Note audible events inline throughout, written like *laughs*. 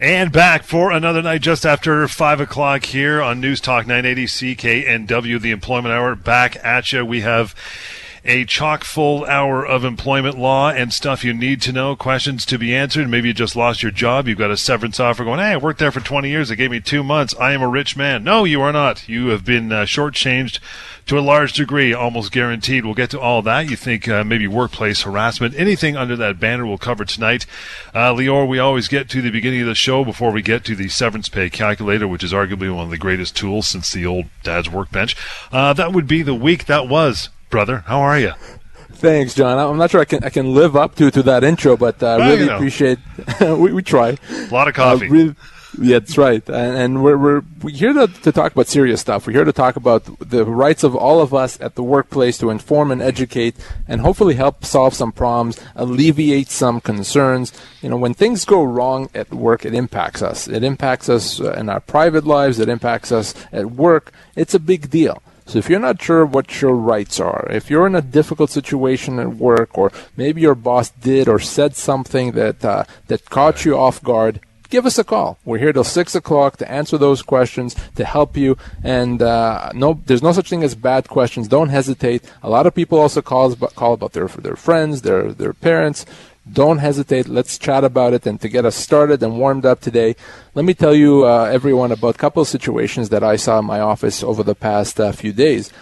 And back for another night just after 5 o'clock here on News Talk 980 CKNW, the Employment Hour. Back at you. We have a chock full hour of employment law and stuff you need to know, questions to be answered. Maybe you just lost your job. You've got a severance offer going, hey, I worked there for 20 years. They gave me two months. I am a rich man. No, you are not. You have been uh, shortchanged to a large degree, almost guaranteed. We'll get to all that. You think uh, maybe workplace harassment, anything under that banner we'll cover tonight. Uh, Lior, we always get to the beginning of the show before we get to the severance pay calculator, which is arguably one of the greatest tools since the old dad's workbench. Uh, that would be the week that was brother. How are you? Thanks, John. I'm not sure I can I can live up to to that intro, but I uh, well, really you know. appreciate. *laughs* we, we try. A lot of coffee. Uh, really, yeah, that's right. And, and, we're, we're, we're here to, to talk about serious stuff. We're here to talk about the rights of all of us at the workplace to inform and educate and hopefully help solve some problems, alleviate some concerns. You know, when things go wrong at work, it impacts us. It impacts us uh, in our private lives. It impacts us at work. It's a big deal. So if you're not sure what your rights are, if you're in a difficult situation at work, or maybe your boss did or said something that uh, that caught you off guard, give us a call. We're here till six o'clock to answer those questions, to help you. And uh, no, there's no such thing as bad questions. Don't hesitate. A lot of people also call call about their their friends, their their parents. Don't hesitate. Let's chat about it. And to get us started and warmed up today, let me tell you, uh, everyone, about a couple of situations that I saw in my office over the past uh, few days.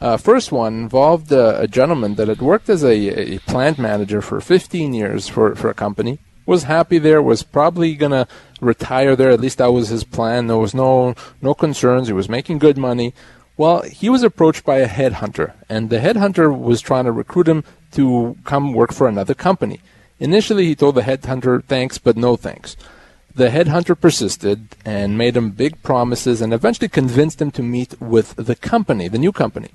Uh, first one involved uh, a gentleman that had worked as a, a plant manager for 15 years for, for a company. Was happy there. Was probably gonna retire there. At least that was his plan. There was no no concerns. He was making good money. Well, he was approached by a headhunter, and the headhunter was trying to recruit him to come work for another company. Initially, he told the headhunter thanks, but no thanks. The headhunter persisted and made him big promises and eventually convinced him to meet with the company, the new company.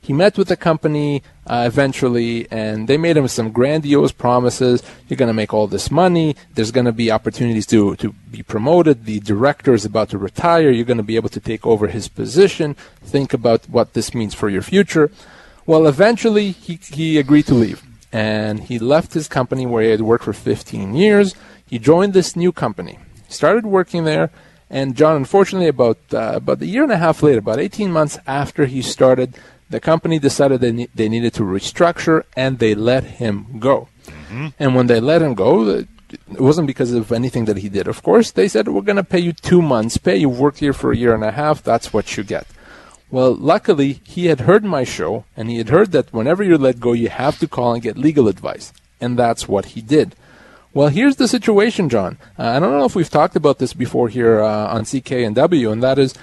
He met with the company uh, eventually, and they made him some grandiose promises. You're going to make all this money. There's going to be opportunities to, to be promoted. The director is about to retire. You're going to be able to take over his position. Think about what this means for your future. Well, eventually, he, he agreed to leave and he left his company where he had worked for 15 years. He joined this new company, started working there, and John, unfortunately, about uh, about a year and a half later, about 18 months after he started, the company decided they ne- they needed to restructure, and they let him go. Mm-hmm. And when they let him go, it wasn't because of anything that he did. Of course, they said we're going to pay you two months' pay. You've worked here for a year and a half. That's what you get. Well, luckily, he had heard my show, and he had heard that whenever you're let go, you have to call and get legal advice. And that's what he did. Well, here's the situation, John. Uh, I don't know if we've talked about this before here uh, on CKNW, and that is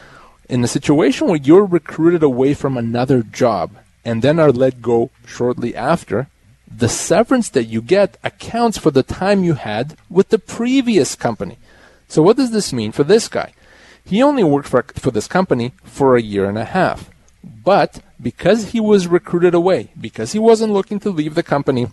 in a situation where you're recruited away from another job and then are let go shortly after, the severance that you get accounts for the time you had with the previous company. So, what does this mean for this guy? He only worked for, for this company for a year and a half. But because he was recruited away, because he wasn't looking to leave the company,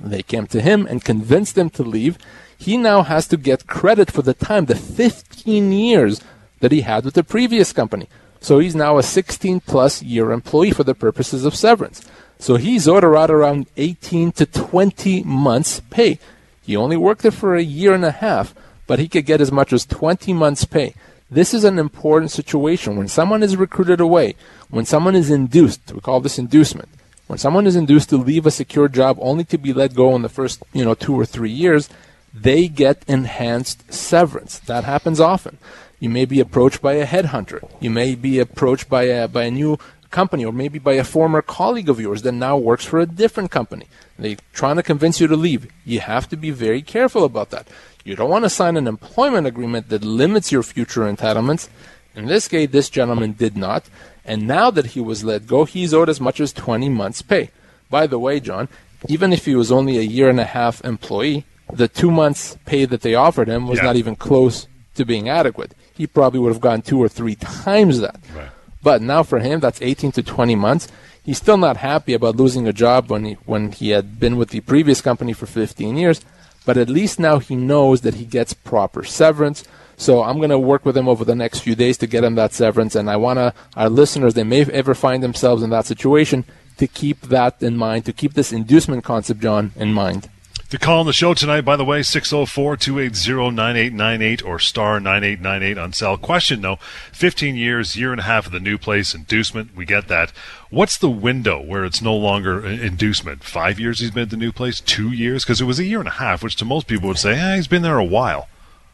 they came to him and convinced him to leave. He now has to get credit for the time, the 15 years that he had with the previous company. So he's now a 16 plus year employee for the purposes of severance. So he's owed around 18 to 20 months pay. He only worked there for a year and a half, but he could get as much as 20 months pay. This is an important situation. When someone is recruited away, when someone is induced, we call this inducement. When someone is induced to leave a secure job only to be let go in the first, you know, two or three years, they get enhanced severance. That happens often. You may be approached by a headhunter. You may be approached by a by a new company or maybe by a former colleague of yours that now works for a different company. They're trying to convince you to leave. You have to be very careful about that. You don't want to sign an employment agreement that limits your future entitlements. In this case, this gentleman did not, and now that he was let go, he's owed as much as 20 months' pay. By the way, John, even if he was only a year and a half employee, the two months' pay that they offered him was yeah. not even close to being adequate. He probably would have gotten two or three times that. Right. But now for him, that's 18 to 20 months. He's still not happy about losing a job when he when he had been with the previous company for 15 years, but at least now he knows that he gets proper severance. So I'm going to work with him over the next few days to get him that severance, and I want to our listeners they may ever find themselves in that situation to keep that in mind, to keep this inducement concept, John, in mind. To call on the show tonight, by the way, 604 280 9898 or star 9898 on cell. Question though 15 years, year and a half of the new place, inducement, we get that. What's the window where it's no longer inducement? Five years he's been at the new place? Two years? Because it was a year and a half, which to most people would say, eh, he's been there a while.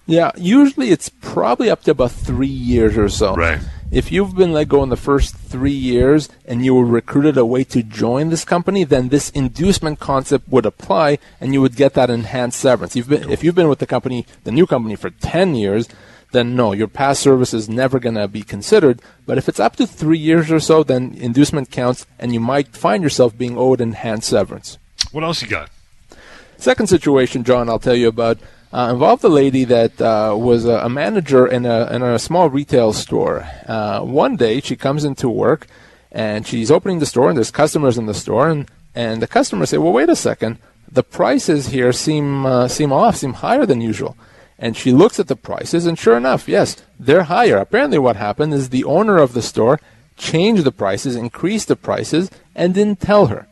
Yeah, usually it's probably up to about three years or so. Right. If you've been let go in the first three years and you were recruited away to join this company, then this inducement concept would apply and you would get that enhanced severance. You've been, if you've been with the company, the new company for 10 years, then no, your past service is never going to be considered. But if it's up to three years or so, then inducement counts and you might find yourself being owed enhanced severance. What else you got? Second situation, John, I'll tell you about uh, involved a lady that uh, was a, a, manager in a, in a small retail store. Uh, one day she comes into work and she's opening the store and there's customers in the store and, and the customers say, well, wait a second, the prices here seem, uh, seem off, seem higher than usual. And she looks at the prices and sure enough, yes, they're higher. Apparently what happened is the owner of the store changed the prices, increased the prices, and didn't tell her.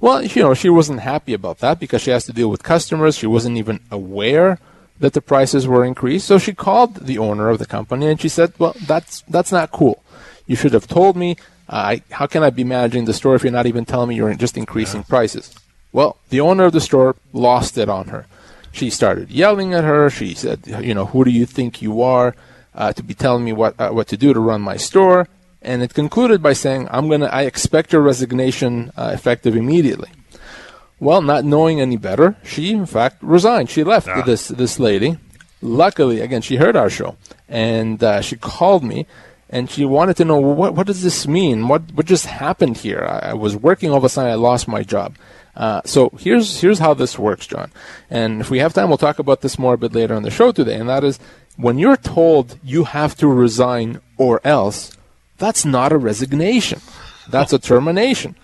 Well, you know, she wasn't happy about that because she has to deal with customers. She wasn't even aware that the prices were increased. So she called the owner of the company and she said, "Well, that's that's not cool. You should have told me. Uh, how can I be managing the store if you're not even telling me you're just increasing prices?" Well, the owner of the store lost it on her. She started yelling at her. She said, "You know, who do you think you are uh, to be telling me what uh, what to do to run my store?" and it concluded by saying, "I'm gonna. I expect your resignation uh, effective immediately." Well, not knowing any better, she in fact resigned. She left ah. this this lady. Luckily, again, she heard our show and uh, she called me and she wanted to know what what does this mean? What what just happened here? I, I was working all of a sudden, I lost my job. Uh, so here's here's how this works, John. And if we have time, we'll talk about this more a bit later on the show today. And that is when you're told you have to resign or else that's not a resignation. That's a termination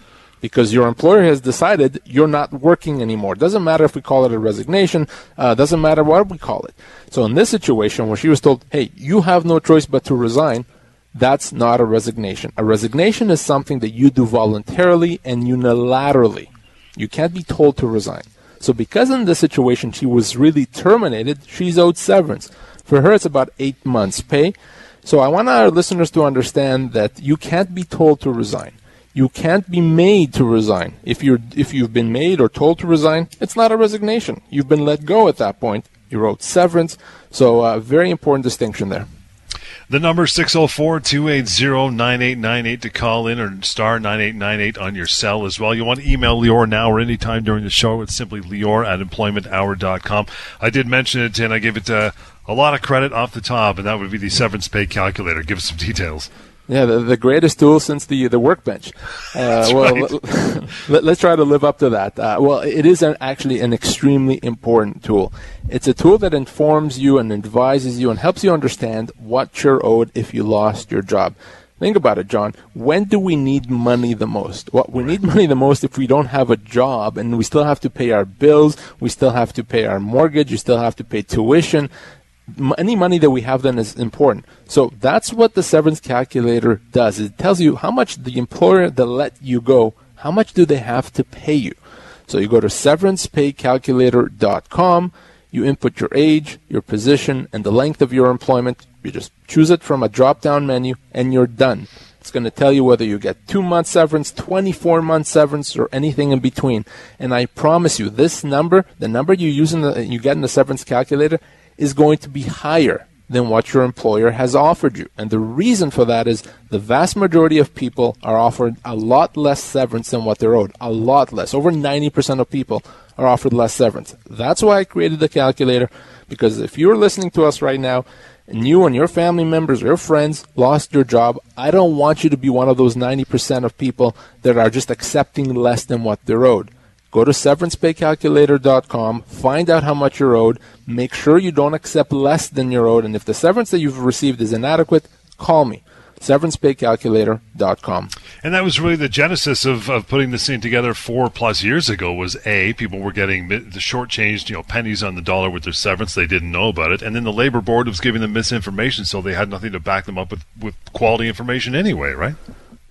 because your employer has decided you're not working anymore. Doesn't matter if we call it a resignation, uh, doesn't matter what we call it. So in this situation, where she was told, hey, you have no choice but to resign, that's not a resignation. A resignation is something that you do voluntarily and unilaterally. You can't be told to resign. So because in this situation she was really terminated, she's owed severance. For her, it's about eight months' pay. So I want our listeners to understand that you can't be told to resign. You can't be made to resign. If you're if you've been made or told to resign, it's not a resignation. You've been let go at that point. You wrote severance. So a uh, very important distinction there. The number 604-280-9898 to call in or star 9898 on your cell as well. You want to email Lior now or anytime during the show. It's simply Lior at employmenthour.com. I did mention it and I gave it uh, a lot of credit off the top, and that would be the severance pay calculator. Give us some details. Yeah, the, the greatest tool since the the workbench. *laughs* Uh, well, right. *laughs* let, us try to live up to that. Uh, well, it is an, actually an extremely important tool. It's a tool that informs you and advises you and helps you understand what you're owed if you lost your job. Think about it, John. When do we need money the most? Well, we need money the most if we don't have a job and we still have to pay our bills, we still have to pay our mortgage, we still have to pay tuition, any money that we have then is important. So that's what the severance calculator does. It tells you how much the employer that let you go, how much do they have to pay you. So you go to severancepaycalculator.com, you input your age, your position, and the length of your employment. You just choose it from a drop down menu and you're done. It's going to tell you whether you get two months severance, 24 months severance, or anything in between. And I promise you, this number, the number you use in the, you get in the severance calculator, is going to be higher than what your employer has offered you. And the reason for that is the vast majority of people are offered a lot less severance than what they're owed. A lot less. Over 90% of people are offered less severance. That's why I created the calculator, because if you're listening to us right now, and you and your family members or your friends lost your job, I don't want you to be one of those 90% of people that are just accepting less than what they're owed. Go to severancepaycalculator.com, find out how much you're owed, make sure you don't accept less than you're owed, and if the severance that you've received is inadequate, call me. severancepaycalculator.com. And that was really the genesis of, of putting this thing together four plus years ago was A, people were getting the shortchanged, you know, pennies on the dollar with their severance. They didn't know about it. And then the labor board was giving them misinformation, so they had nothing to back them up with, with quality information anyway, right?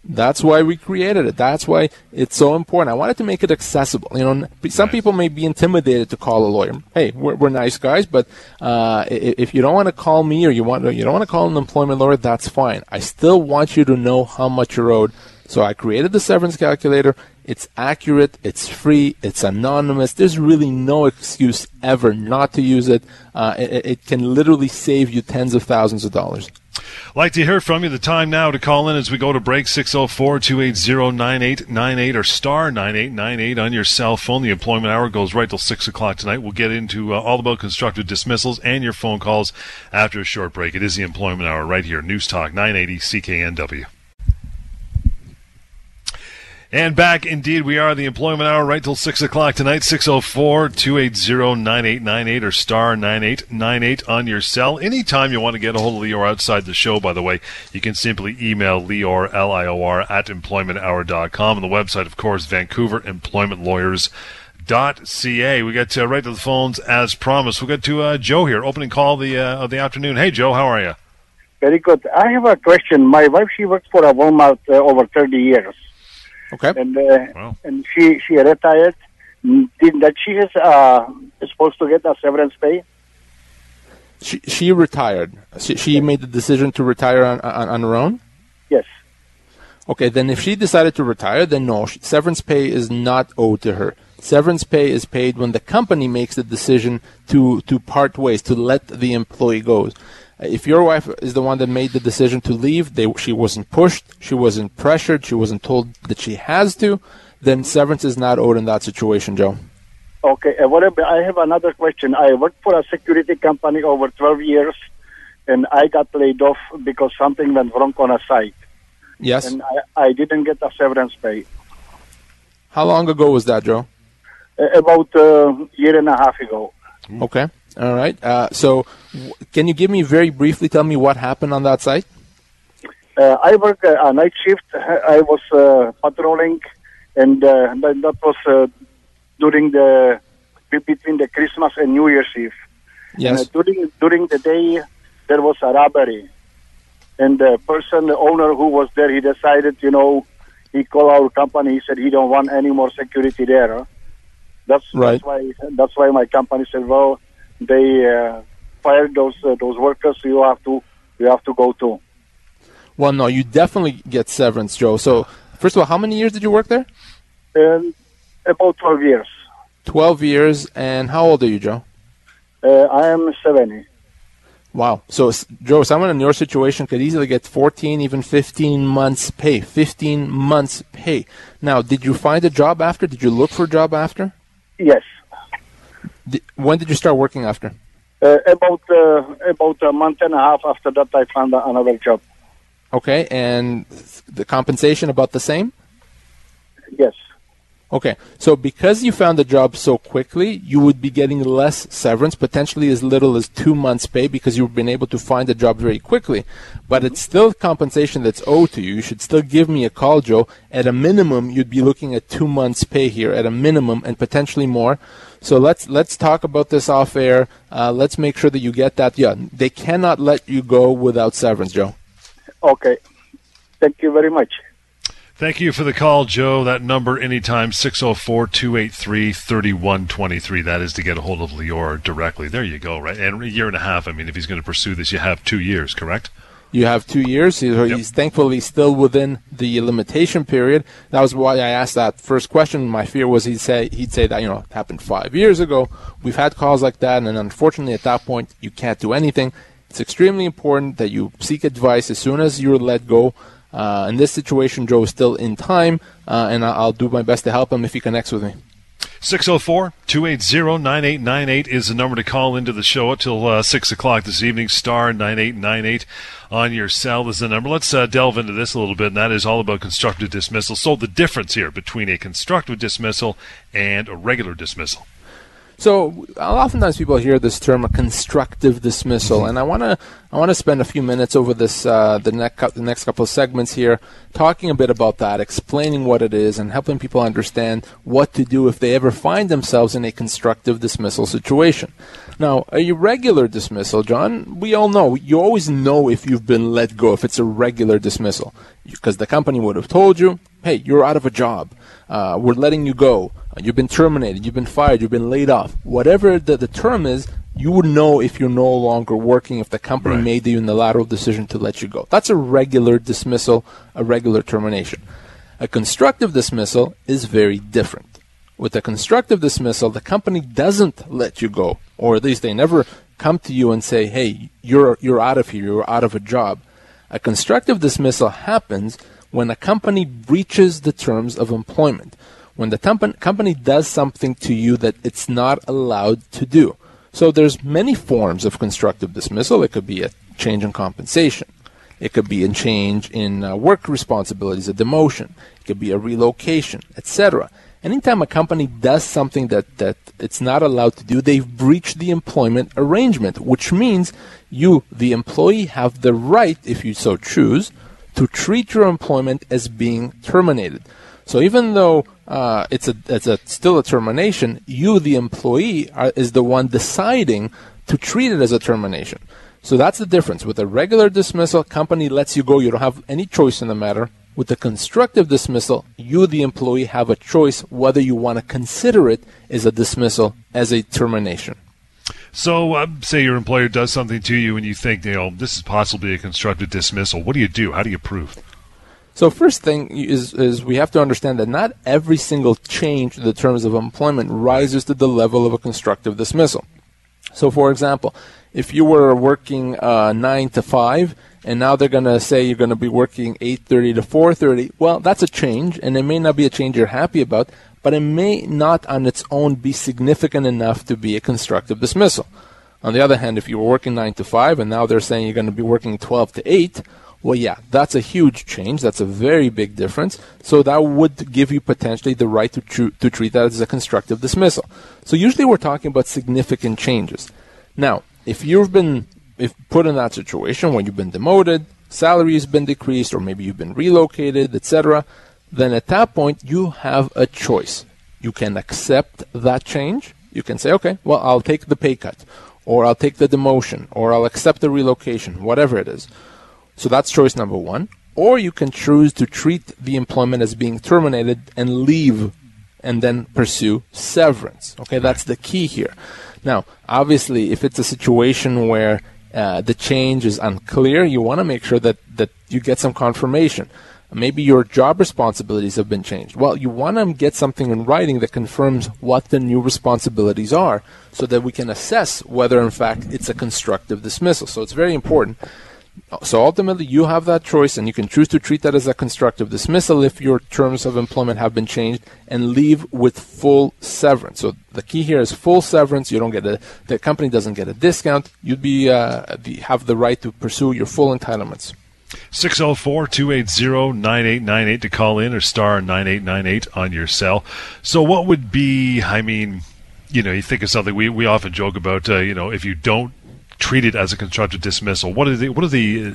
That's why we created it. That's why it's so important. I wanted to make it accessible. You know, some people may be intimidated to call a lawyer. Hey, we're, we're nice guys, but uh, if you don't want to call me or you want to you don't want to call an employment lawyer, that's fine. I still want you to know how much you're owed. So I created the severance calculator. It's accurate. It's free. It's anonymous. There's really no excuse ever not to use it. Uh, it, it can literally save you tens of thousands of dollars. Like to hear from you. The time now to call in as we go to break 604 280 9898 or star 9898 on your cell phone. The employment hour goes right till 6 o'clock tonight. We'll get into uh, all about constructive dismissals and your phone calls after a short break. It is the employment hour right here. News Talk 980 CKNW. And back, indeed, we are the employment hour right till 6 o'clock tonight, 604 280 9898 or star 9898 on your cell. Anytime you want to get a hold of Lior outside the show, by the way, you can simply email Lior, L I O R, at employmenthour.com. And the website, of course, Vancouver Employment Lawyers. Dot ca. We got uh, right to the phones as promised. We got to uh, Joe here, opening call the uh, of the afternoon. Hey, Joe, how are you? Very good. I have a question. My wife, she worked for a Walmart uh, over 30 years. Okay. And uh, wow. and she she retired. Did that she is uh, supposed to get a severance pay? She she retired. She, she made the decision to retire on, on, on her own. Yes. Okay, then if she decided to retire, then no, severance pay is not owed to her. Severance pay is paid when the company makes the decision to, to part ways, to let the employee go. If your wife is the one that made the decision to leave, they, she wasn't pushed, she wasn't pressured, she wasn't told that she has to, then severance is not owed in that situation, Joe. Okay, uh, what I have another question. I worked for a security company over 12 years, and I got laid off because something went wrong on a site. Yes. And I, I didn't get a severance pay. How long ago was that, Joe? Uh, about a year and a half ago. Okay. All right. Uh, so, w- can you give me very briefly tell me what happened on that site? Uh, I work uh, a night shift. I was uh, patrolling, and uh, that, was uh, during the between the Christmas and New Year's Eve. Yes. And, during during the day, there was a robbery, and the person, the owner who was there, he decided, you know, he called our company. He said he don't want any more security there. That's, right. that's why that's why my company said, well, they uh, fired those uh, those workers. You have to you have to go too. Well, no, you definitely get severance, Joe. So, first of all, how many years did you work there? Um, about twelve years. Twelve years, and how old are you, Joe? Uh, I am seventy. Wow. So, Joe, someone in your situation could easily get 14, even 15 months pay. 15 months pay. Now, did you find a job after? Did you look for a job after? Yes. When did you start working after? Uh, about uh, about a month and a half after that, I found another job. Okay, and the compensation about the same? Yes. Okay, so because you found the job so quickly, you would be getting less severance, potentially as little as two months' pay because you've been able to find a job very quickly. But it's still compensation that's owed to you. You should still give me a call, Joe. At a minimum, you'd be looking at two months' pay here, at a minimum, and potentially more. So let's let's talk about this off air. Uh, let's make sure that you get that. Yeah, they cannot let you go without severance, Joe. Okay. Thank you very much. Thank you for the call, Joe. That number anytime 604 283 3123. That is to get a hold of Lior directly. There you go, right? And a year and a half. I mean, if he's going to pursue this, you have two years, correct? You have two years. He's, yep. he's thankfully still within the limitation period. That was why I asked that first question. My fear was he'd say he'd say that you know it happened five years ago. We've had calls like that, and unfortunately, at that point, you can't do anything. It's extremely important that you seek advice as soon as you're let go. Uh, in this situation, Joe is still in time, uh, and I'll do my best to help him if he connects with me. 604 280 9898 is the number to call into the show until uh, 6 o'clock this evening. Star 9898 on your cell is the number. Let's uh, delve into this a little bit, and that is all about constructive dismissal. So, the difference here between a constructive dismissal and a regular dismissal. So oftentimes people hear this term a constructive dismissal, Mm-hmm. and I want to I want to spend a few minutes over this uh, the next the next couple of segments here, talking a bit about that, explaining what it is, and helping people understand what to do if they ever find themselves in a constructive dismissal situation. Now, a regular dismissal, John, we all know you always know if you've been let go if it's a regular dismissal because the company would have told you, "Hey, you're out of a job. Uh, we're letting you go. You've been terminated. You've been fired. You've been laid off. Whatever the, the term is, you would know if you're no longer working, if the company Right. made the unilateral decision to let you go. That's a regular dismissal, a regular termination. A constructive dismissal is very different. With a constructive dismissal, the company doesn't let you go, or at least they never come to you and say, "Hey, you're you're out of here. You're out of a job." A constructive dismissal happens when a company breaches the terms of employment, when the company does something to you that it's not allowed to do. So there's many forms of constructive dismissal. It could be a change in compensation. It could be a change in uh, work responsibilities, a demotion. It could be a relocation, etc. Anytime a company does something that, that it's not allowed to do, they've breached the employment arrangement, which means you, the employee, have the right, if you so choose, to treat your employment as being terminated. So even though uh, it's a it's a still a termination, you, the employee, are, is the one deciding to treat it as a termination. So that's the difference. With a regular dismissal, company lets you go. You don't have any choice in the matter. With a constructive dismissal, you, the employee, have a choice whether you want to consider it as a dismissal, as a termination. So, um, say your employer does something to you, and you think, you know, this is possibly a constructive dismissal. What do you do? How do you prove? So first thing is is we have to understand that not every single change to the terms of employment rises to the level of a constructive dismissal. So for example, if you were working uh, nine to five, and now they're going to say you're going to be working eight thirty to four thirty, well, that's a change, and it may not be a change you're happy about, but it may not on its own be significant enough to be a constructive dismissal. On the other hand, if you were working nine to five, and now they're saying you're going to be working twelve to eight, well, yeah, that's a huge change. That's a very big difference. So that would give you potentially the right to, tru- to treat that as a constructive dismissal. So usually we're talking about significant changes. Now, if you've been if put in that situation where you've been demoted, salary has been decreased, or maybe you've been relocated, etc., then at that point you have a choice. You can accept that change. You can say, okay, well, I'll take the pay cut, or I'll take the demotion, or I'll accept the relocation, whatever it is. So that's choice number one. Or you can choose to treat the employment as being terminated and leave and then pursue severance. Okay, that's the key here. Now, obviously, if it's a situation where uh, the change is unclear, you want to make sure that, that you get some confirmation. Maybe your job responsibilities have been changed. Well, you want to get something in writing that confirms what the new responsibilities are so that we can assess whether, in fact, it's a constructive dismissal. So it's very important. So ultimately, you have that choice, and you can choose to treat that as a constructive dismissal if your terms of employment have been changed, and leave with full severance. So the key here is full severance. You don't get a the company doesn't get a discount. You'd be uh, have the right to pursue your full entitlements. 604 280 9898 to call in or star 9898 on your cell. So, what would be, I mean, you know, you think of something, we, we often joke about, uh, you know, if you don't treat it as a constructive dismissal, what are the, what are the, uh,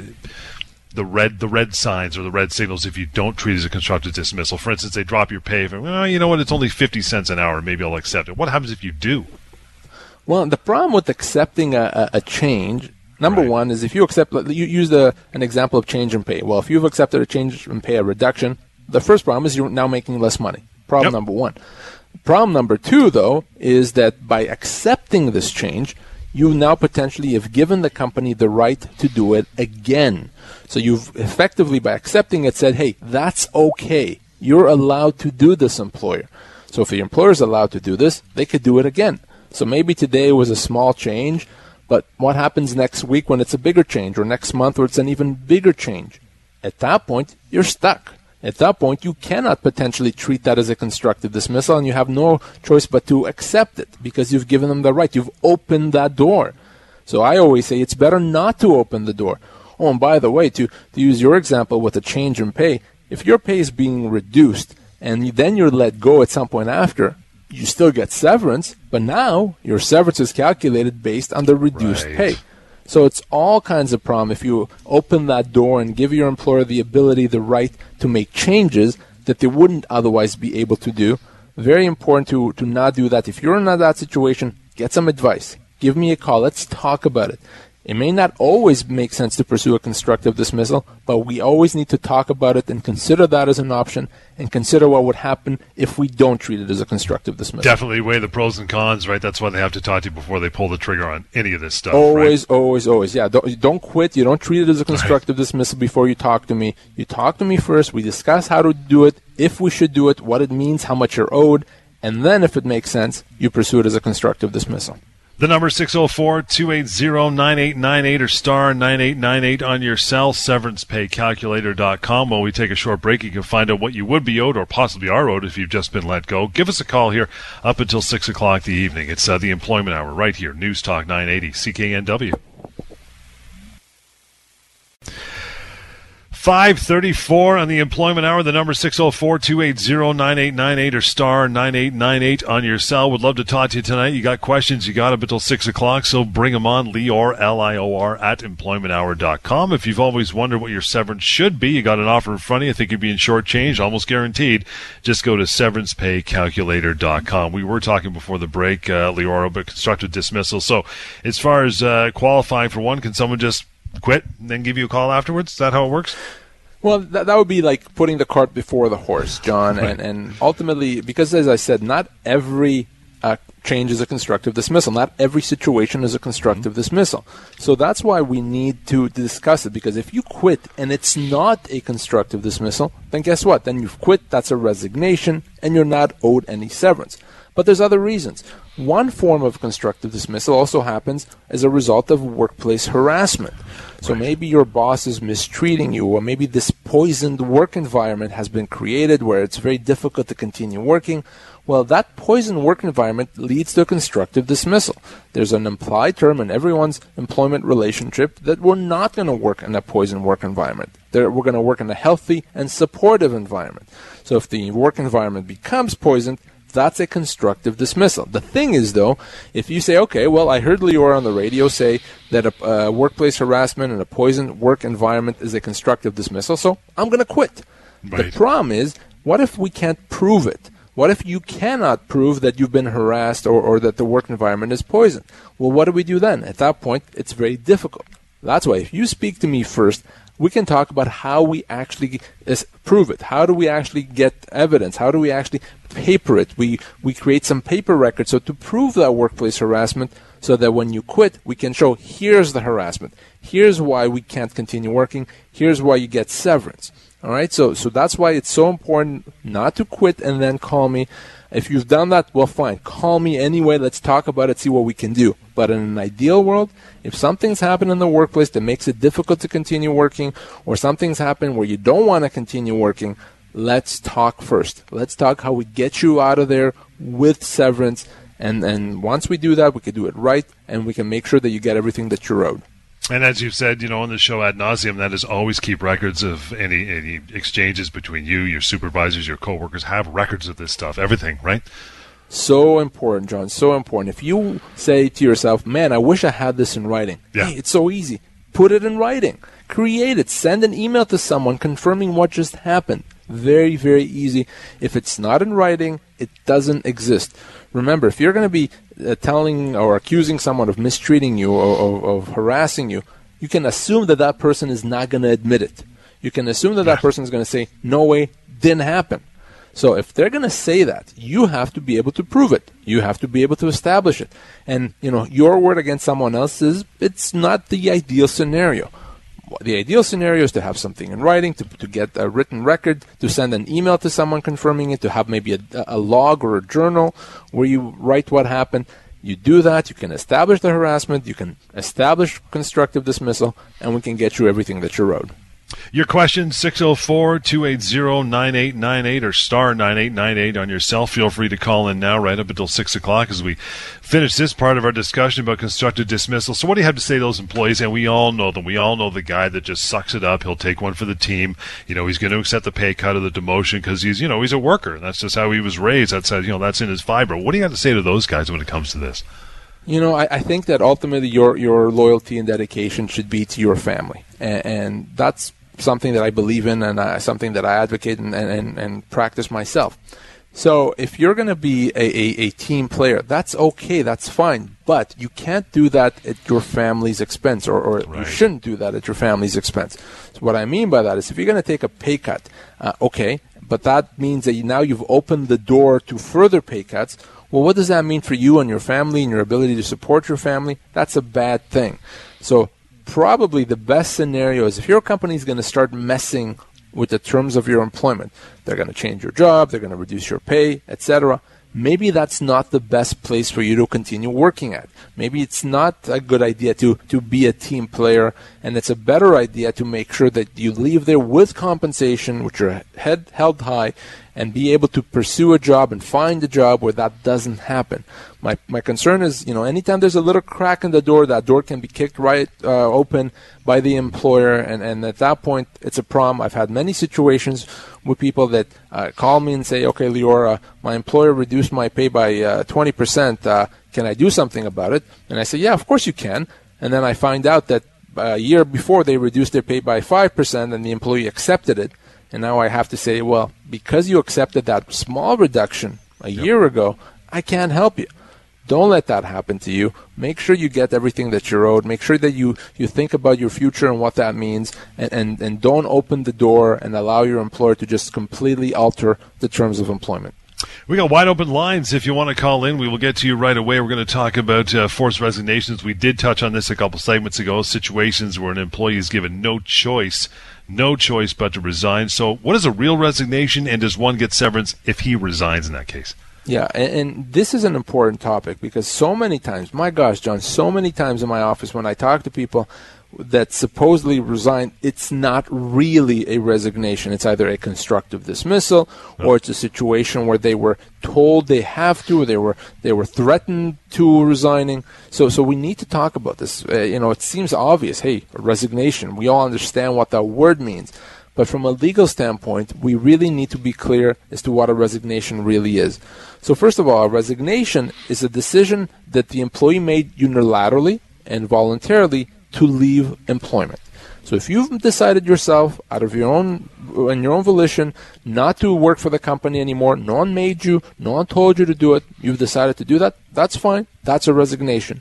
the red the red signs or the red signals if you don't treat it as a constructive dismissal. For instance, they drop your pay. For, well, you know what? It's only fifty cents an hour. Maybe I'll accept it. What happens if you do? Well, the problem with accepting a, a, a change, number Right. one, is if you accept, you use the, an example of change in pay. Well, if you've accepted a change in pay, a reduction, the first problem is you're now making less money. Problem Yep. number one. Problem number two, though, is that by accepting this change, you now potentially have given the company the right to do it again. So you've effectively, by accepting it, said, hey, that's okay. You're allowed to do this, employer. So if the employer is allowed to do this, they could do it again. So maybe today was a small change, but what happens next week when it's a bigger change, or next month where it's an even bigger change? At that point, you're stuck. At that point, you cannot potentially treat that as a constructive dismissal, and you have no choice but to accept it because you've given them the right. You've opened that door. So I always say it's better not to open the door. Oh, and by the way, to, to use your example with a change in pay, if your pay is being reduced and then you're let go at some point after, you still get severance, but now your severance is calculated based on the reduced Right. pay. So it's all kinds of problem if you open that door and give your employer the ability, the right to make changes that they wouldn't otherwise be able to do. Very important to, to not do that. If you're in that situation, get some advice. Give me a call. Let's talk about it. It may not always make sense to pursue a constructive dismissal, but we always need to talk about it and consider that as an option and consider what would happen if we don't treat it as a constructive dismissal. Definitely weigh the pros and cons, right? That's why they have to talk to you before they pull the trigger on any of this stuff. Always, right? always, always. Yeah, don't, don't quit. You don't treat it as a constructive dismissal before you talk to me. You talk to me first. We discuss how to do it, if we should do it, what it means, how much you're owed, and then, if it makes sense, you pursue it as a constructive dismissal. The number 604-280-9898 or star 9898 on your cell, severancepaycalculator.com. While we take a short break, you can find out what you would be owed or possibly are owed if you've just been let go. Give us a call here up until 6 o'clock the evening. It's uh, the employment hour right here, News Talk 980 CKNW. 534 on the employment hour. The number 604-280-9898 or star 9898 on your cell. Would love to talk to you tonight. You got questions, you got up until 6 o'clock, so bring them on. Lior, L-I-O-R, at employmenthour.com. If you've always wondered what your severance should be, you got an offer in front of you. I think you'd be in short change, almost guaranteed. Just go to severancepaycalculator.com. We were talking before the break, uh, Lior, about constructive dismissal. So as far as uh, qualifying for one, can someone just quit and then give you a call afterwards? Is that how it works? Well, that, that would be like putting the cart before the horse, John. And, and ultimately, because as I said, not every uh, change is a constructive dismissal. Not every situation is a constructive dismissal. So that's why we need to discuss it. Because if you quit and it's not a constructive dismissal, then guess what? Then you've quit. That's a resignation, and you're not owed any severance. But there's other reasons. One form of constructive dismissal also happens as a result of workplace harassment. So maybe your boss is mistreating you, or maybe this poisoned work environment has been created where it's very difficult to continue working. Well, that poison work environment leads to a constructive dismissal. There's an implied term in everyone's employment relationship that we're not going to work in a poison work environment. That we're going to work in a healthy and supportive environment. So if the work environment becomes poisoned, that's a constructive dismissal. The thing is, though, if you say, okay, well, I heard Lior on the radio say that a uh, workplace harassment and a poison work environment is a constructive dismissal, so I'm going to quit. Right. The problem is, what if we can't prove it? What if you cannot prove that you've been harassed or, or that the work environment is poisoned? Well, what do we do then? At that point, it's very difficult. That's why if you speak to me first, we can talk about how we actually prove it. How do we actually get evidence? How do we actually paper it? We we create some paper records so to prove that workplace harassment, so that when you quit, we can show here's the harassment. Here's why we can't continue working. Here's why you get severance. All right. So so that's why it's so important not to quit and then call me. If you've done that, well, fine. Call me anyway. Let's talk about it. See what we can do. But in an ideal world, if something's happened in the workplace that makes it difficult to continue working, or something's happened where you don't want to continue working, let's talk first. Let's talk how we get you out of there with severance. And, and once we do that, we can do it right, and we can make sure that you get everything that you're owed. And as you've said, you know, on the show ad nauseum, that is always keep records of any any exchanges between you, your supervisors, your coworkers. Have records of this stuff, everything, right? So important, John. So important. If you say to yourself, "Man, I wish I had this in writing," Yeah. hey, it's so easy. Put it in writing. Create it. Send an email to someone confirming what just happened. Very, very easy. If it's not in writing, it doesn't exist. Remember, if you're going to be uh, telling or accusing someone of mistreating you or, or of harassing you, you can assume that that person is not going to admit it. You can assume that that person is going to say, "No way, didn't happen." So if they're going to say that, you have to be able to prove it. You have to be able to establish it. And you know, your word against someone else's, it's not the ideal scenario. The ideal scenario is to have something in writing, to, to get a written record, to send an email to someone confirming it, to have maybe a, a log or a journal where you write what happened. You do that, you can establish the harassment, you can establish constructive dismissal, and we can get you everything that you're owed. Your question 604-280-9898 or star 9898 on your cell. Feel free to call in now right up until 6 o'clock as we finish this part of our discussion about constructive dismissal. So what do you have to say to those employees? And we all know them. We all know the guy that just sucks it up. He'll take one for the team. You know, he's going to accept the pay cut or the demotion because he's, you know, he's a worker. That's just how he was raised. That's, you know, that's in his fiber. What do you have to say to those guys when it comes to this? You know, I, I, think that ultimately your your loyalty and dedication should be to your family, and, and that's something that I believe in and uh, something that I advocate and, and, and practice myself. So if you're going to be a, a, a, team player, that's okay, that's fine. But you can't do that at your family's expense, or, or right. you shouldn't do that at your family's expense. So what I mean by that is if you're going to take a pay cut, uh, okay, but that means that you, now you've opened the door to further pay cuts. Well, what does that mean for you and your family and your ability to support your family? That's a bad thing. So probably the best scenario is if your company is going to start messing with the terms of your employment, they're going to change your job, they're going to reduce your pay, etc. Maybe that's not the best place for you to continue working at. Maybe it's not a good idea to, to be a team player, and it's a better idea to make sure that you leave there with compensation, with your head held high, and be able to pursue a job and find a job where that doesn't happen. My my concern is, you know, anytime there's a little crack in the door, that door can be kicked right uh, open by the employer, and and at that point, it's a problem. I've had many situations with people that uh, call me and say, "Okay, Lior, my employer reduced my pay by uh, 20%. Uh, can I do something about it?" And I say, "Yeah, of course you can." And then I find out that a year before they reduced their pay by 5%, and the employee accepted it and now I have to say, well, because you accepted that small reduction a yep. year ago, I can't help you. Don't let that happen to you. Make sure you get everything that you're owed. Make sure that you, you think about your future and what that means. And, and, and don't open the door and allow your employer to just completely alter the terms of employment. We got wide open lines. If you want to call in, we will get to you right away. We're going to talk about uh, forced resignations. We did touch on this a couple segments ago. Situations where an employee is given no choice no choice but to resign. So, what is a real resignation, and does one get severance if he resigns in that case? Yeah, and, and, this is an important topic because so many times, my gosh, John, so many times in my office when I talk to people, that supposedly resigned, it's not really a resignation. It's either a constructive dismissal or it's a situation where they were told they have to, or they were they were threatened to resigning. So so we need to talk about this. Uh, you know, it seems obvious. Hey, resignation. We all understand what that word means. But from a legal standpoint, we really need to be clear as to what a resignation really is. So first of all, a resignation is a decision that the employee made unilaterally and voluntarily to leave employment. So if you've decided yourself out of your own in your own volition not to work for the company anymore, no one made you, no one told you to do it, you've decided to do that, that's fine. That's a resignation.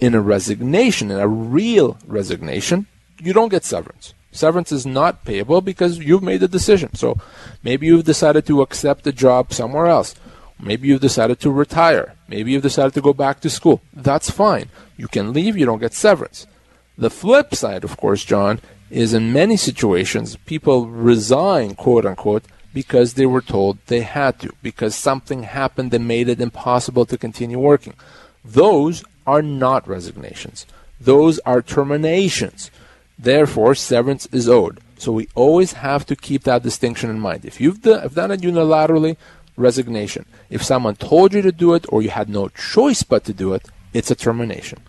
In a resignation, in a real resignation, you don't get severance. Severance is not payable because you've made the decision. So maybe you've decided to accept a job somewhere else. Maybe you've decided to retire. Maybe you've decided to go back to school. That's fine. You can leave, you don't get severance. The flip side, of course, John, is in many situations people resign, quote unquote, because they were told they had to, because something happened that made it impossible to continue working. Those are not resignations. Those are terminations. Therefore, severance is owed. So we always have to keep that distinction in mind. If you've done, done it unilaterally, resignation. If someone told you to do it or you had no choice but to do it, it's a termination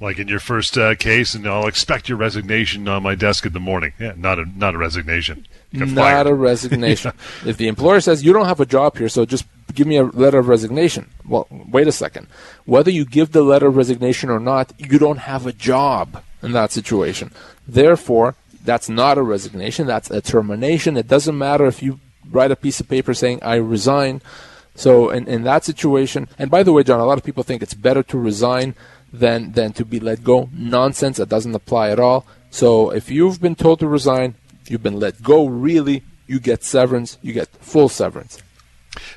like in your first uh, case, and I'll expect your resignation on my desk in the morning. Yeah, not a not a resignation. not fired. a resignation. *laughs* if the employer says you don't have a job here, so just give me a letter of resignation. Well, wait a second. Whether you give the letter of resignation or not, you don't have a job in that situation. Therefore, that's not a resignation. That's a termination. It doesn't matter if you write a piece of paper saying I resign. So in, in that situation, and by the way, John, a lot of people think it's better to resign than than to be let go. Nonsense. That doesn't apply at all. So if you've been told to resign, you've been let go. Really, you get severance. You get full severance.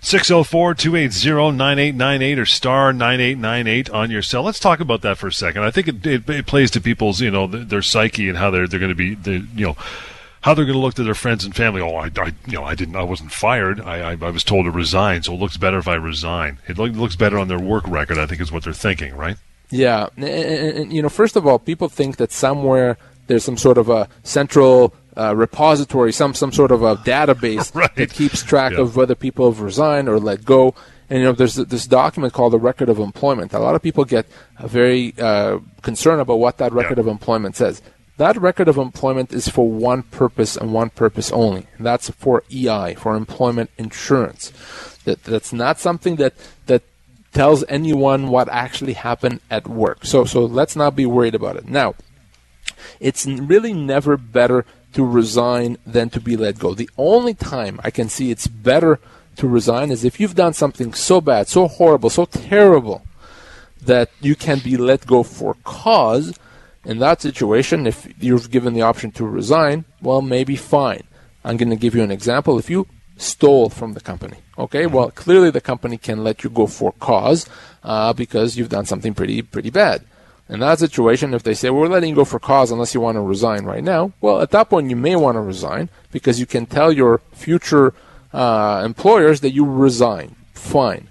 604-280-9898 or star 9898 on your cell. Let's talk about that for a second. I think it, it, it plays to people's, you know, their, their psyche and how they're, they're going to be, you know, how they're going to look to their friends and family. Oh, I, I, you know, I didn't, I wasn't fired. I, I, I was told to resign, so it looks better if I resign. It looks better on their work record. I think is what they're thinking, right? Yeah, and, and, you know, first of all, people think that somewhere there's some sort of a central uh, repository, some some sort of a database *laughs* Right. that keeps track Yeah. of whether people have resigned or let go. And you know, there's this document called the Record of Employment. A lot of people get uh, very uh, concerned about what that Record Yeah. of Employment says. That Record of Employment is for one purpose and one purpose only. And that's for EI, for employment insurance. That that's not something that that tells anyone what actually happened at work. So so let's not be worried about it. Now, it's really never better to resign than to be let go. The only time I can see it's better to resign is if you've done something so bad, so horrible, so terrible that you can be let go for cause. In that situation, if you're given the option to resign, well, maybe fine. I'm going to give you an example. If you stole from the company, okay, well, clearly the company can let you go for cause uh, because you've done something pretty pretty bad. In that situation, if they say, well, we're letting you go for cause unless you want to resign right now, well, at that point, you may want to resign because you can tell your future uh, employers that you resign. Fine.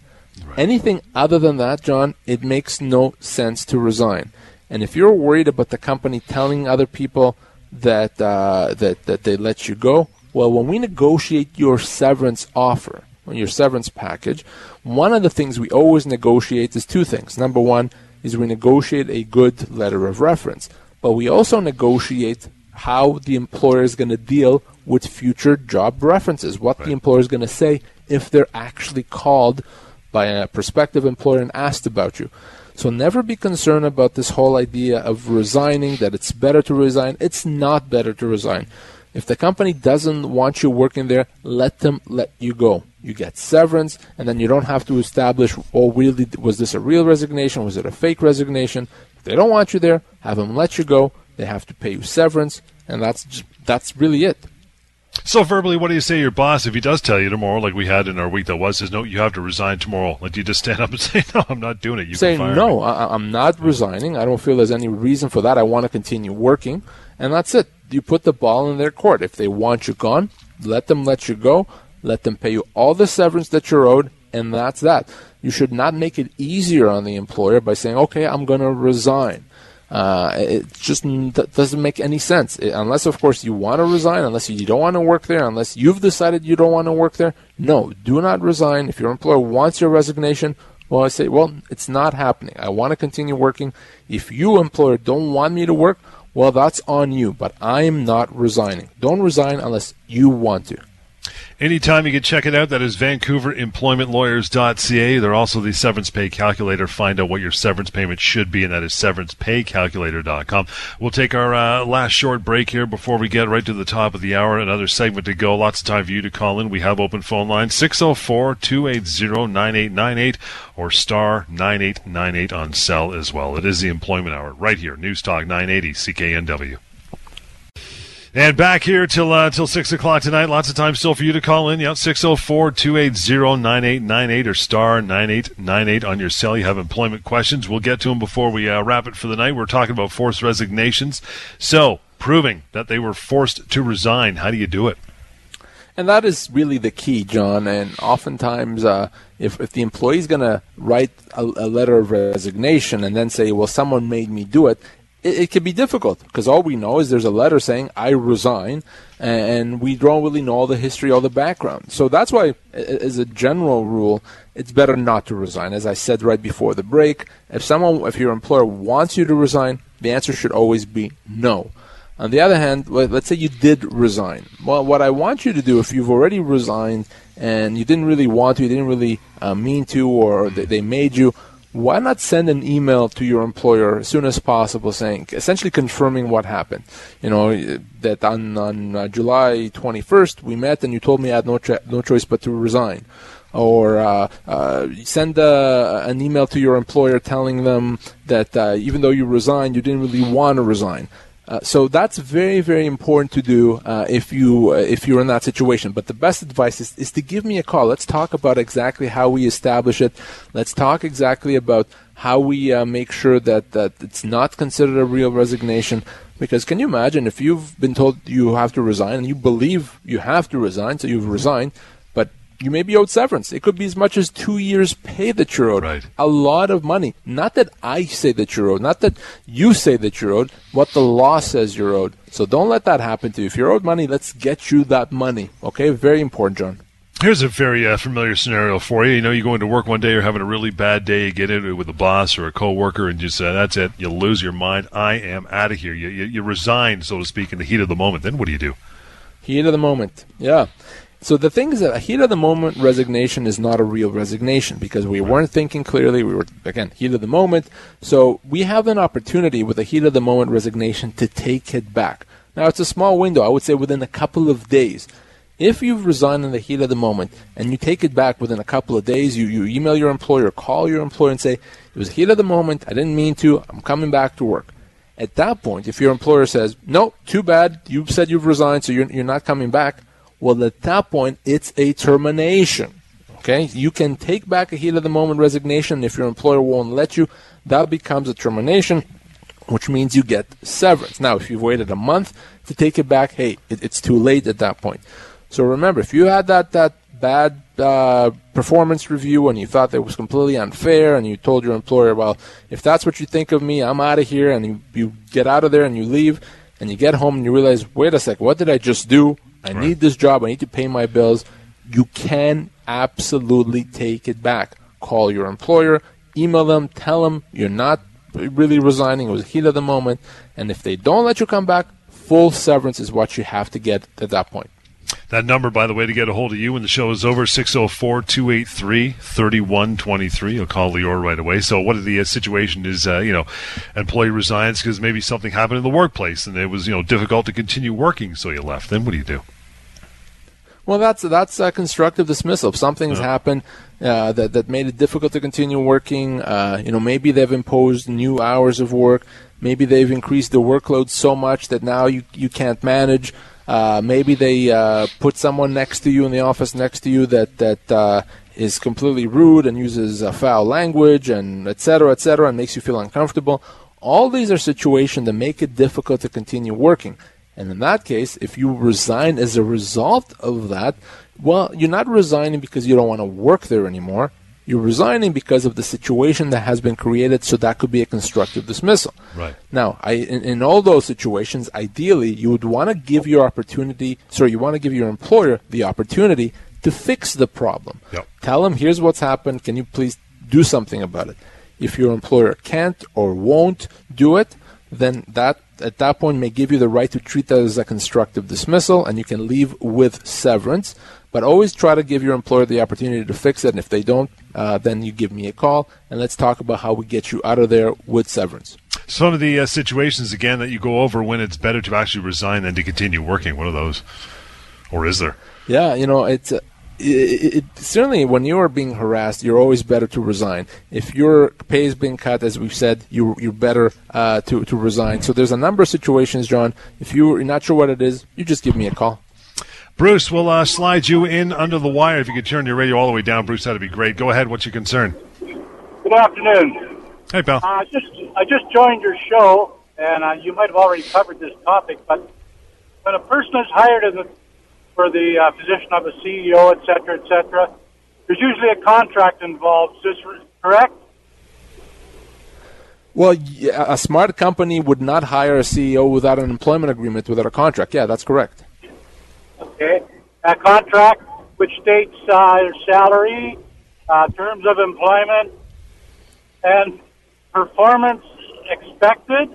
Anything other than that, John, it makes no sense to resign. And if you're worried about the company telling other people that uh, that that they let you go, well, when we negotiate your severance offer, when your severance package, one of the things we always negotiate is two things. Number one is we negotiate a good letter of reference, but we also negotiate how the employer is going to deal with future job references, what the employer is going to say if they're actually called by a prospective employer and asked about you. So never be concerned about this whole idea of resigning, that it's better to resign. It's not better to resign. If the company doesn't want you working there, let them let you go. You get severance, and then you don't have to establish, oh, really, was this a real resignation? Was it a fake resignation? If they don't want you there, have them let you go. They have to pay you severance, and that's just, that's really it. So verbally, what do you say to your boss if he does tell you tomorrow, like we had in our week that was, says no, you have to resign tomorrow? Like, do you just stand up and *laughs* say, no, I'm not doing it. You say can fire no me." I, i'm not resigning i don't feel there's any reason for that i want to continue working and that's it you put the ball in their court. If they want you gone let them let you go. Let them pay you all the severance that you're owed and that's that. You should not make it easier on the employer by saying okay i'm going to resign. Uh, it just doesn't make any sense. It- unless of course you want to resign unless you don't want to work there unless you've decided you don't want to work there no do not resign. If your employer wants your resignation well, I say, well, it's not happening. I want to continue working. If you, employer, don't want me to work, well, that's on you. But I am not resigning. Don't resign unless you want to. Anytime you can check it out, that is VancouverEmploymentLawyers.ca. They're also the severance pay calculator. Find out what your severance payment should be, and that is severancepaycalculator.com. We'll take our uh, last short break here before we get right to the top of the hour. Another segment to go. Lots of time for you to call in. We have open phone line 604 280 9898 or star 9898 on cell as well. It is the employment hour right here. News Talk 980 CKNW. And back here till uh, till six o'clock tonight. Lots of time still for you to call in. Yeah, 604-280-9898 or star nine eight nine eight on your cell. You have employment questions. We'll get to them before we uh, wrap it for the night. We're talking about forced resignations. So proving that they were forced to resign. How do you do it? And that is really the key, John. And oftentimes, uh, if, if the employee is going to write a, a letter of resignation and then say, well, someone made me do it, it, it can be difficult because all we know is there's a letter saying, I resign, and we don't really know all the history, all the background. So that's why, as a general rule, it's better not to resign. As I said right before the break, if someone, if your employer wants you to resign, the answer should always be no. On the other hand, let- let's say you did resign. Well, what I want you to do, if you've already resigned and you didn't really want to, you didn't really uh, mean to, or they made you, why not send an email to your employer as soon as possible, saying, essentially confirming what happened. You know that on on uh, July 21st we met and you told me I had no cho- no choice but to resign or uh, uh, send uh, an email to your employer telling them that uh, even though you resigned, you didn't really want to resign. Uh, so that's very, very important to do uh, if you uh, if you're in that situation. But the best advice is, is to give me a call. Let's talk about exactly how we establish it. Let's talk exactly about how we uh, make sure that, that it's not considered a real resignation. Because can you imagine if you've been told you have to resign and you believe you have to resign, so you've resigned, but you may be owed severance. It could be as much as two years' pay that you're owed. Right. A lot of money. Not that I say that you're owed, not that you say that you're owed, what the law says you're owed. So don't let that happen to you. If you're owed money, let's get you that money. Okay? Very important, John. Here's a very uh, familiar scenario for you. You know, you go into work one day, you're having a really bad day, you get into it with a boss or a coworker, and just uh, that's it. You lose your mind. I am out of here. You, you, you resign, so to speak, in the heat of the moment. Then what do you do? Heat of the moment. Yeah. So the thing is that a heat of the moment resignation is not a real resignation because we weren't thinking clearly. We were again heat of the moment. So we have an opportunity with a heat of the moment resignation to take it back. Now it's a small window. I would say within a couple of days. If you've resigned in the heat of the moment and you take it back within a couple of days, you, you email your employer, call your employer and say, it was a heat of the moment, I didn't mean to, I'm coming back to work. At that point, if your employer says, no, too bad, you said you've resigned, so you're, you're not coming back, well, at that point, it's a termination. Okay? You can take back a heat of the moment resignation. If your employer won't let you, that becomes a termination, which means you get severance. Now, if you've waited a month to take it back, hey, it, it's too late at that point. So remember, if you had that, that bad uh, performance review and you thought that was completely unfair and you told your employer, well, if that's what you think of me, I'm out of here, and you, you get out of there and you leave, and you get home and you realize, wait a sec, what did I just do? I need this job. I need to pay my bills. You can absolutely take it back. Call your employer, email them, tell them you're not really resigning. It was heat of the moment. And if they don't let you come back, full severance is what you have to get at that point. That number, by the way, to get a hold of you when the show is over, 604 283 3123. You'll call Lior right away. So, what the uh, situation is, uh, you know, employee resigns because maybe something happened in the workplace and it was, you know, difficult to continue working, so you left. Then what do you do? Well, that's that's a constructive dismissal. If something's yeah. happened uh, that that made it difficult to continue working, uh, you know, maybe they've imposed new hours of work. Maybe they've increased the workload so much that now you you can't manage. Uh, maybe they uh, put someone next to you in the office next to you that that uh, is completely rude and uses foul language and etc. etc. and makes you feel uncomfortable. All these are situations that make it difficult to continue working. And in that case, if you resign as a result of that, well, you're not resigning because you don't want to work there anymore. You're resigning because of the situation that has been created, so that could be a constructive dismissal. Right. Now, I, in, in all those situations, ideally, you would want to give your opportunity, sorry, you want to give your employer the opportunity to fix the problem. Yep. Tell them, here's what's happened. Can you please do something about it? If your employer can't or won't do it, then that at that point may give you the right to treat that as a constructive dismissal and you can leave with severance. But always try to give your employer the opportunity to fix it. And if they don't, uh, then you give me a call and let's talk about how we get you out of there with severance. Some of the uh, situations, again, that you go over when it's better to actually resign than to continue working. What are those? Or is there? Yeah, you know, it's. Uh, it, it, certainly when you are being harassed, you're always better to resign. If your pay is being cut, as we've said, you, you're better uh, to, to resign. So there's a number of situations, John. If you're not sure what it is, you just give me a call. Bruce, we'll uh, slide you in under the wire. If you could turn your radio all the way down, Bruce, that'd be great. Go ahead. What's your concern? Good afternoon. Hey, pal. Uh, just I just joined your show, and uh, you might have already covered this topic, but when a person is hired the, for the uh, position of a CEO, et cetera, et cetera, there's usually a contract involved. Is this correct? Well, a smart company would not hire a CEO without an employment agreement, without a contract. Yeah, that's correct. Okay. A contract which states uh, salary, uh, terms of employment, and performance expected.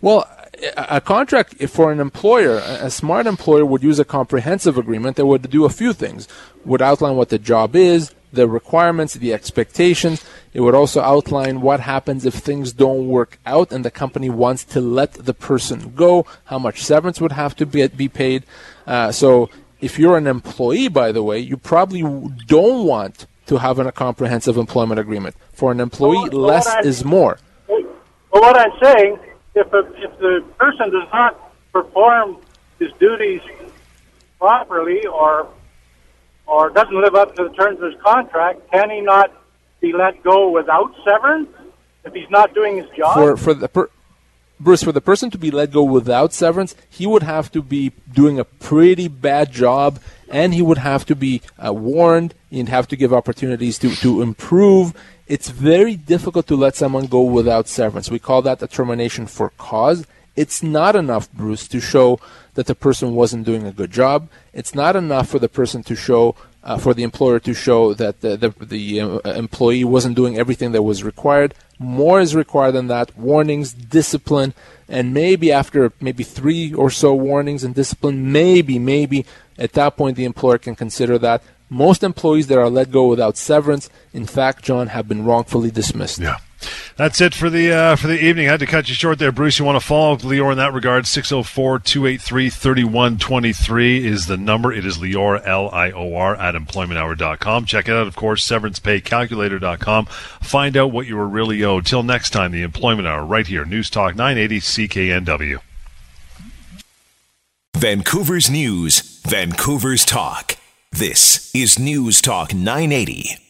Well, a contract for an employer, a smart employer would use a comprehensive agreement that would do a few things. Would outline what the job is, the requirements, the expectations. It would also outline what happens if things don't work out and the company wants to let the person go, how much severance would have to be, be paid. Uh, so if you're an employee, by the way, you probably don't want to have a comprehensive employment agreement. For an employee, well, less is more. Well, what I'm saying, if, a, if the person does not perform his duties properly or or doesn't live up to the terms of his contract, can he not be let go without severance if he's not doing his job? For for the per- Bruce, for the person to be let go without severance, he would have to be doing a pretty bad job, and he would have to be uh, warned. He'd have to give opportunities to, to improve. It's very difficult to let someone go without severance. We call that a termination for cause. It's not enough, Bruce, to show that the person wasn't doing a good job. It's not enough for the person to show, uh, for the employer to show that the, the, the uh, employee wasn't doing everything that was required. More is required than that. Warnings, discipline, and maybe after maybe three or so warnings and discipline, maybe, maybe at that point the employer can consider that. Most employees that are let go without severance, in fact, John, have been wrongfully dismissed. Yeah. That's it for the uh, for the evening. I had to cut you short there, Bruce. You want to follow Lior in that regard? 604-283-3123 is the number. It is Lior, L-I-O-R, at employmenthour.com. Check it out, of course, severancepaycalculator.com. Find out what you were really owed. Till next time, the Employment Hour, right here, News Talk 980 CKNW. Vancouver's News, Vancouver's Talk. This is News Talk 980